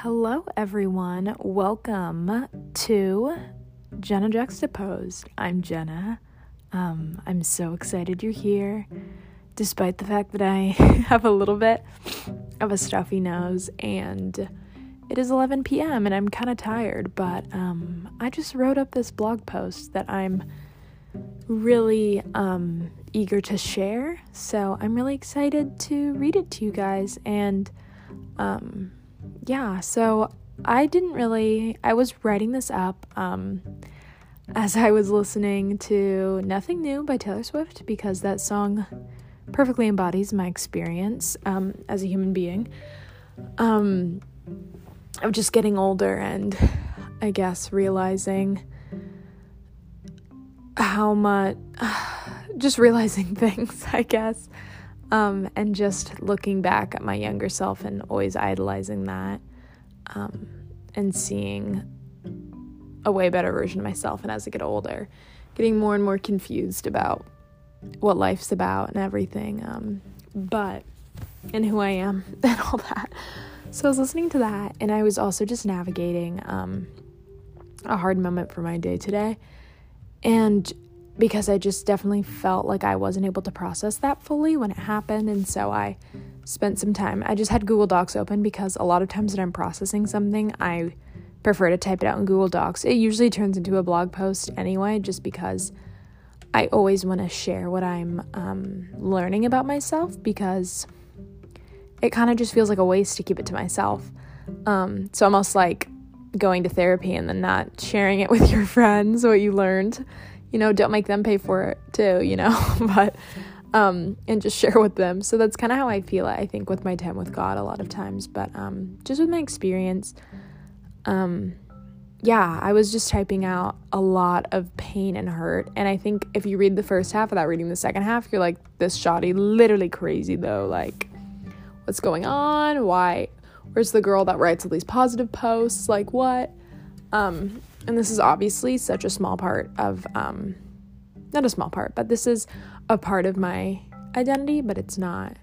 Hello, everyone. Welcome to Jenna Juxtaposed. I'm Jenna. Um, I'm so excited you're here, despite the fact that I have a little bit of a stuffy nose and it is 11 p.m. and I'm kind of tired, but um, I just wrote up this blog post that I'm really um, eager to share. So I'm really excited to read it to you guys. And um, yeah, so I didn't really, I was writing this up um, as I was listening to Nothing New by Taylor Swift because that song perfectly embodies my experience um, as a human being. Um, of just getting older and I guess realizing how much, just realizing things, I guess, um, and just looking back at my younger self and always idolizing that, um, and seeing a way better version of myself. And as I get older, getting more and more confused about what life's about and everything, um, but and who I am and all that. So I was listening to that, and I was also just navigating um, a hard moment for my day today. And because I just definitely felt like I wasn't able to process that fully when it happened. And so I spent some time. I just had Google Docs open because a lot of times when I'm processing something, I prefer to type it out in Google Docs. It usually turns into a blog post anyway, just because I always want to share what I'm um, learning about myself because it kind of just feels like a waste to keep it to myself. Um, it's almost like going to therapy and then not sharing it with your friends what you learned you know, don't make them pay for it too, you know, but um and just share with them. So that's kind of how I feel I think with my time with God a lot of times, but um just with my experience um yeah, I was just typing out a lot of pain and hurt. And I think if you read the first half without reading the second half, you're like, this shoddy, literally crazy though. Like, what's going on? Why? Where's the girl that writes all these positive posts? Like, what? Um, and this is obviously such a small part of um not a small part but this is a part of my identity but it's not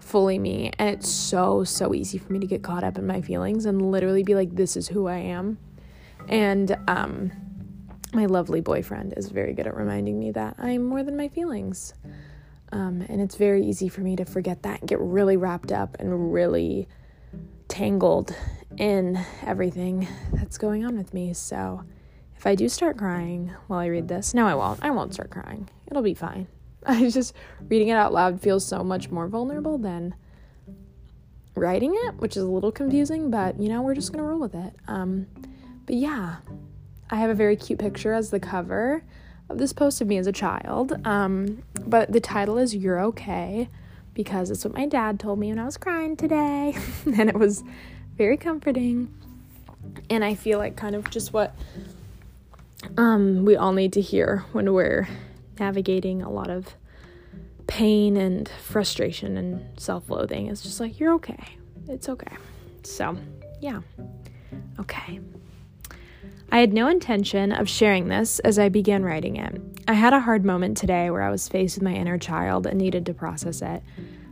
fully me. And it's so so easy for me to get caught up in my feelings and literally be like this is who i am. And um my lovely boyfriend is very good at reminding me that i'm more than my feelings. Um, and it's very easy for me to forget that and get really wrapped up and really tangled in everything that's going on with me. So if I do start crying while I read this, no, I won't. I won't start crying. It'll be fine. I just reading it out loud feels so much more vulnerable than writing it, which is a little confusing, but you know, we're just gonna roll with it. Um, but yeah, I have a very cute picture as the cover of this post of me as a child. Um, but the title is You're Okay because it's what my dad told me when I was crying today. and it was very comforting. And I feel like kind of just what um, we all need to hear when we're navigating a lot of pain and frustration and self loathing. It's just like, you're okay. It's okay. So, yeah. Okay. I had no intention of sharing this as I began writing it. I had a hard moment today where I was faced with my inner child and needed to process it.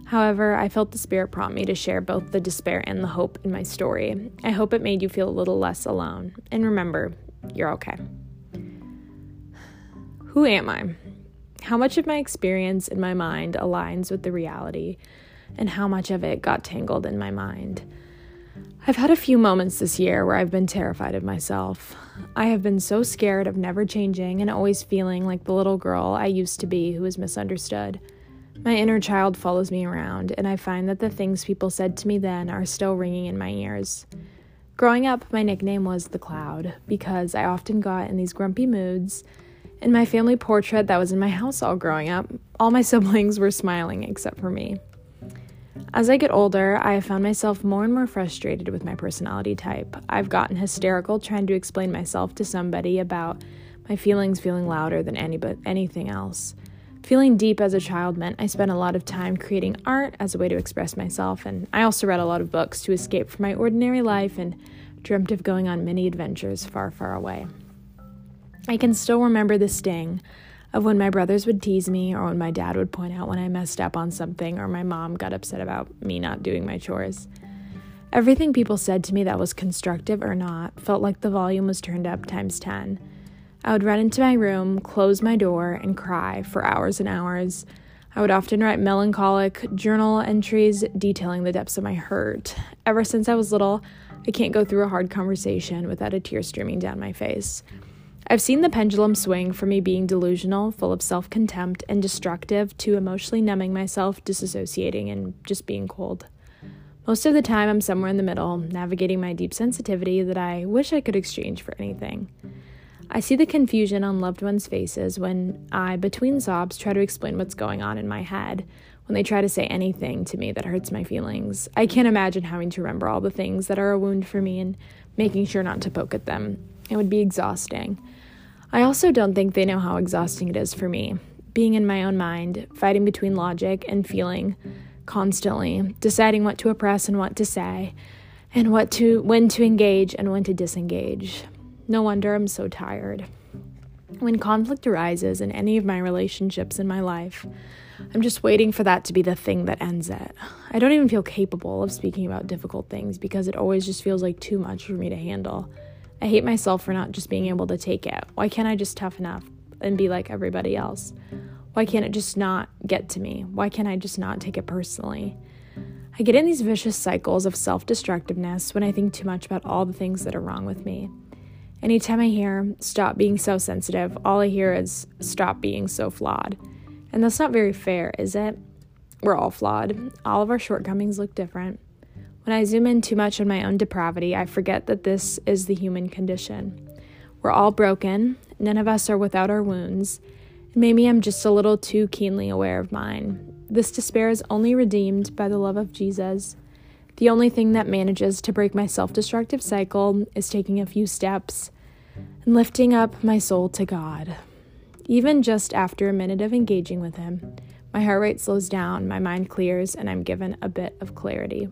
However, I felt the Spirit prompt me to share both the despair and the hope in my story. I hope it made you feel a little less alone. And remember, you're okay. Who am I? How much of my experience in my mind aligns with the reality, and how much of it got tangled in my mind? I've had a few moments this year where I've been terrified of myself. I have been so scared of never changing and always feeling like the little girl I used to be who was misunderstood. My inner child follows me around, and I find that the things people said to me then are still ringing in my ears. Growing up, my nickname was the Cloud because I often got in these grumpy moods. In my family portrait that was in my house all growing up, all my siblings were smiling except for me. As I get older, I have found myself more and more frustrated with my personality type. I've gotten hysterical trying to explain myself to somebody about my feelings feeling louder than any but anything else. Feeling deep as a child meant I spent a lot of time creating art as a way to express myself, and I also read a lot of books to escape from my ordinary life and dreamt of going on many adventures far, far away. I can still remember the sting of when my brothers would tease me or when my dad would point out when I messed up on something or my mom got upset about me not doing my chores. Everything people said to me that was constructive or not felt like the volume was turned up times 10. I would run into my room, close my door, and cry for hours and hours. I would often write melancholic journal entries detailing the depths of my hurt. Ever since I was little, I can't go through a hard conversation without a tear streaming down my face. I've seen the pendulum swing from me being delusional, full of self contempt, and destructive to emotionally numbing myself, disassociating, and just being cold. Most of the time, I'm somewhere in the middle, navigating my deep sensitivity that I wish I could exchange for anything. I see the confusion on loved ones' faces when I, between sobs, try to explain what's going on in my head, when they try to say anything to me that hurts my feelings. I can't imagine having to remember all the things that are a wound for me and making sure not to poke at them. It would be exhausting. I also don't think they know how exhausting it is for me, being in my own mind, fighting between logic and feeling constantly, deciding what to oppress and what to say, and what to when to engage and when to disengage. No wonder I'm so tired. When conflict arises in any of my relationships in my life, I'm just waiting for that to be the thing that ends it. I don't even feel capable of speaking about difficult things because it always just feels like too much for me to handle. I hate myself for not just being able to take it. Why can't I just toughen up and be like everybody else? Why can't it just not get to me? Why can't I just not take it personally? I get in these vicious cycles of self destructiveness when I think too much about all the things that are wrong with me. Anytime I hear, stop being so sensitive, all I hear is, stop being so flawed. And that's not very fair, is it? We're all flawed. All of our shortcomings look different. When I zoom in too much on my own depravity, I forget that this is the human condition. We're all broken, none of us are without our wounds. and Maybe I'm just a little too keenly aware of mine. This despair is only redeemed by the love of Jesus. The only thing that manages to break my self destructive cycle is taking a few steps and lifting up my soul to God. Even just after a minute of engaging with Him, my heart rate slows down, my mind clears, and I'm given a bit of clarity.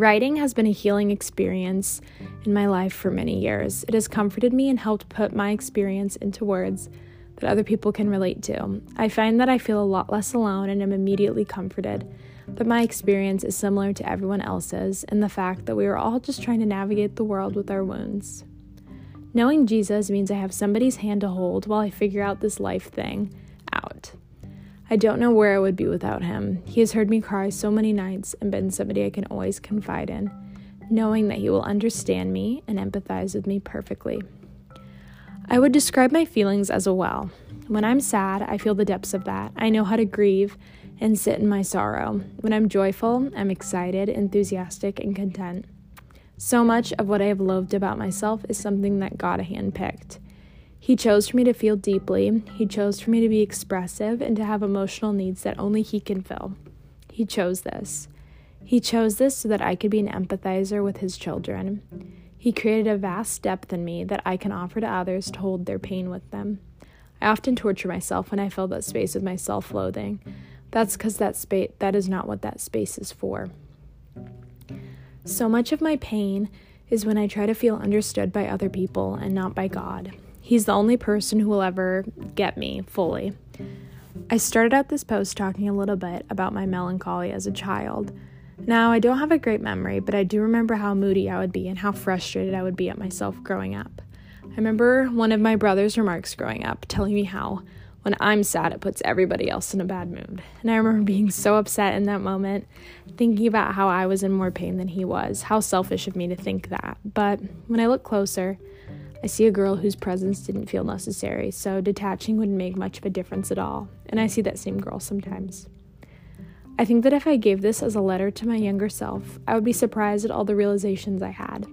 Writing has been a healing experience in my life for many years. It has comforted me and helped put my experience into words that other people can relate to. I find that I feel a lot less alone and am immediately comforted that my experience is similar to everyone else's and the fact that we are all just trying to navigate the world with our wounds. Knowing Jesus means I have somebody's hand to hold while I figure out this life thing out. I don't know where I would be without him. He has heard me cry so many nights and been somebody I can always confide in, knowing that he will understand me and empathize with me perfectly. I would describe my feelings as a well. When I'm sad, I feel the depths of that. I know how to grieve and sit in my sorrow. When I'm joyful, I'm excited, enthusiastic, and content. So much of what I have loved about myself is something that God handpicked. He chose for me to feel deeply. He chose for me to be expressive and to have emotional needs that only He can fill. He chose this. He chose this so that I could be an empathizer with His children. He created a vast depth in me that I can offer to others to hold their pain with them. I often torture myself when I fill that space with my self loathing. That's because that space that is not what that space is for. So much of my pain is when I try to feel understood by other people and not by God. He's the only person who will ever get me fully. I started out this post talking a little bit about my melancholy as a child. Now, I don't have a great memory, but I do remember how moody I would be and how frustrated I would be at myself growing up. I remember one of my brother's remarks growing up telling me how when I'm sad, it puts everybody else in a bad mood. And I remember being so upset in that moment, thinking about how I was in more pain than he was. How selfish of me to think that. But when I look closer, I see a girl whose presence didn't feel necessary, so detaching wouldn't make much of a difference at all, and I see that same girl sometimes. I think that if I gave this as a letter to my younger self, I would be surprised at all the realizations I had.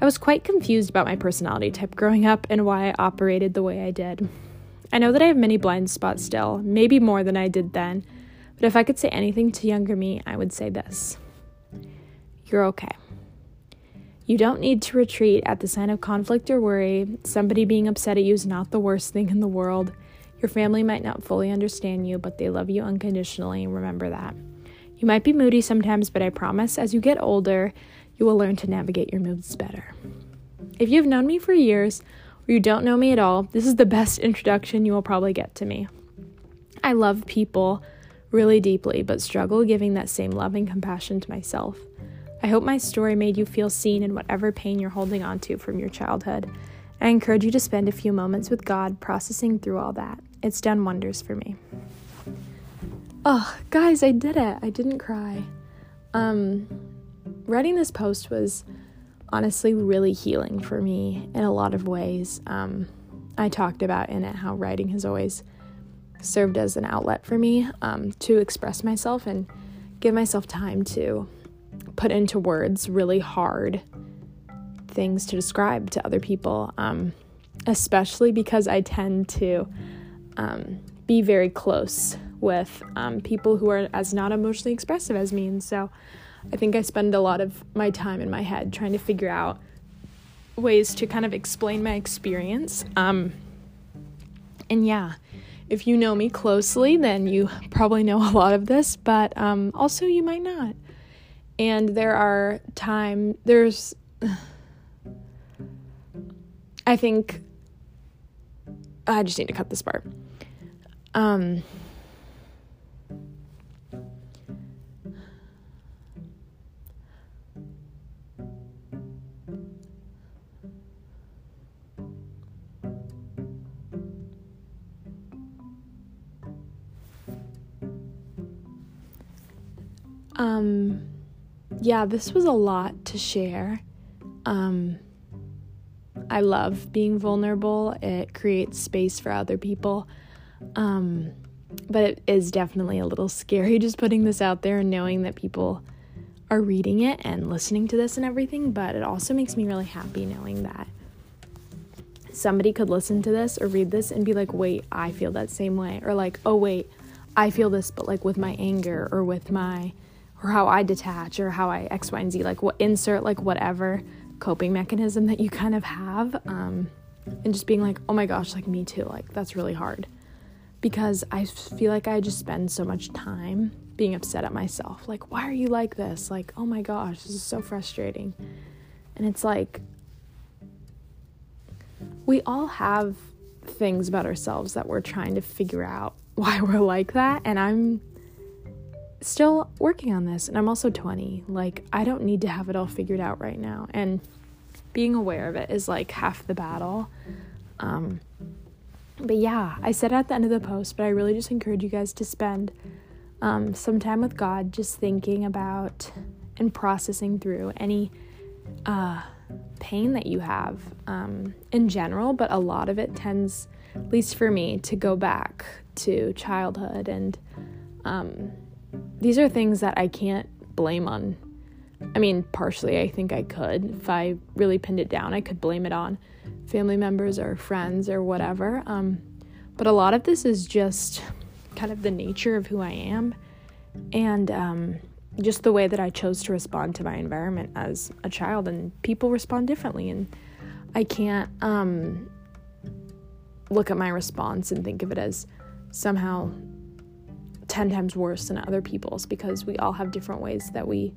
I was quite confused about my personality type growing up and why I operated the way I did. I know that I have many blind spots still, maybe more than I did then, but if I could say anything to younger me, I would say this You're okay. You don't need to retreat at the sign of conflict or worry. Somebody being upset at you is not the worst thing in the world. Your family might not fully understand you, but they love you unconditionally. Remember that. You might be moody sometimes, but I promise as you get older, you will learn to navigate your moods better. If you've known me for years or you don't know me at all, this is the best introduction you will probably get to me. I love people really deeply, but struggle giving that same love and compassion to myself. I hope my story made you feel seen in whatever pain you're holding on to from your childhood. I encourage you to spend a few moments with God processing through all that. It's done wonders for me. Oh, guys, I did it. I didn't cry. Um, writing this post was honestly really healing for me in a lot of ways. Um, I talked about in it how writing has always served as an outlet for me um, to express myself and give myself time to put into words really hard things to describe to other people, um, especially because I tend to um, be very close with um, people who are as not emotionally expressive as me. And so I think I spend a lot of my time in my head trying to figure out ways to kind of explain my experience. Um, and yeah, if you know me closely, then you probably know a lot of this, but um, also you might not. And there are time there's I think I just need to cut this part. Um Um, yeah, this was a lot to share. Um, I love being vulnerable, it creates space for other people. Um, but it is definitely a little scary just putting this out there and knowing that people are reading it and listening to this and everything. But it also makes me really happy knowing that somebody could listen to this or read this and be like, wait, I feel that same way. Or like, oh, wait, I feel this, but like with my anger or with my or how I detach or how I X, Y, and Z, like what insert like whatever coping mechanism that you kind of have. Um, and just being like, oh my gosh, like me too. Like that's really hard. Because I feel like I just spend so much time being upset at myself. Like, why are you like this? Like, oh my gosh, this is so frustrating. And it's like, we all have things about ourselves that we're trying to figure out why we're like that. And I'm still working on this and I'm also 20. Like I don't need to have it all figured out right now and being aware of it is like half the battle. Um but yeah, I said at the end of the post, but I really just encourage you guys to spend um, some time with God just thinking about and processing through any uh, pain that you have um, in general, but a lot of it tends, at least for me, to go back to childhood and um, these are things that I can't blame on. I mean, partially, I think I could. If I really pinned it down, I could blame it on family members or friends or whatever. Um, but a lot of this is just kind of the nature of who I am and um, just the way that I chose to respond to my environment as a child. And people respond differently. And I can't um, look at my response and think of it as somehow 10 times worse than other people's because we all have different ways that we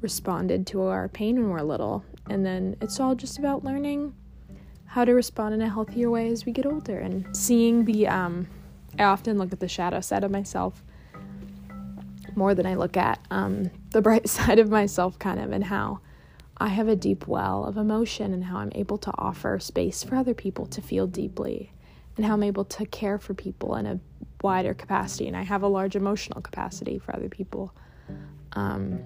responded to our pain when we're little. And then it's all just about learning how to respond in a healthier way as we get older and seeing the um I often look at the shadow side of myself more than I look at um the bright side of myself kind of and how I have a deep well of emotion and how I'm able to offer space for other people to feel deeply and how I'm able to care for people in a wider capacity and I have a large emotional capacity for other people. Um,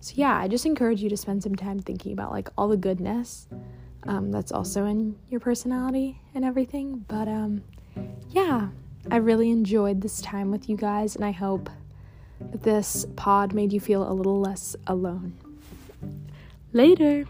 so yeah, I just encourage you to spend some time thinking about like all the goodness um, that's also in your personality and everything. But um, yeah, I really enjoyed this time with you guys, and I hope that this pod made you feel a little less alone. Later.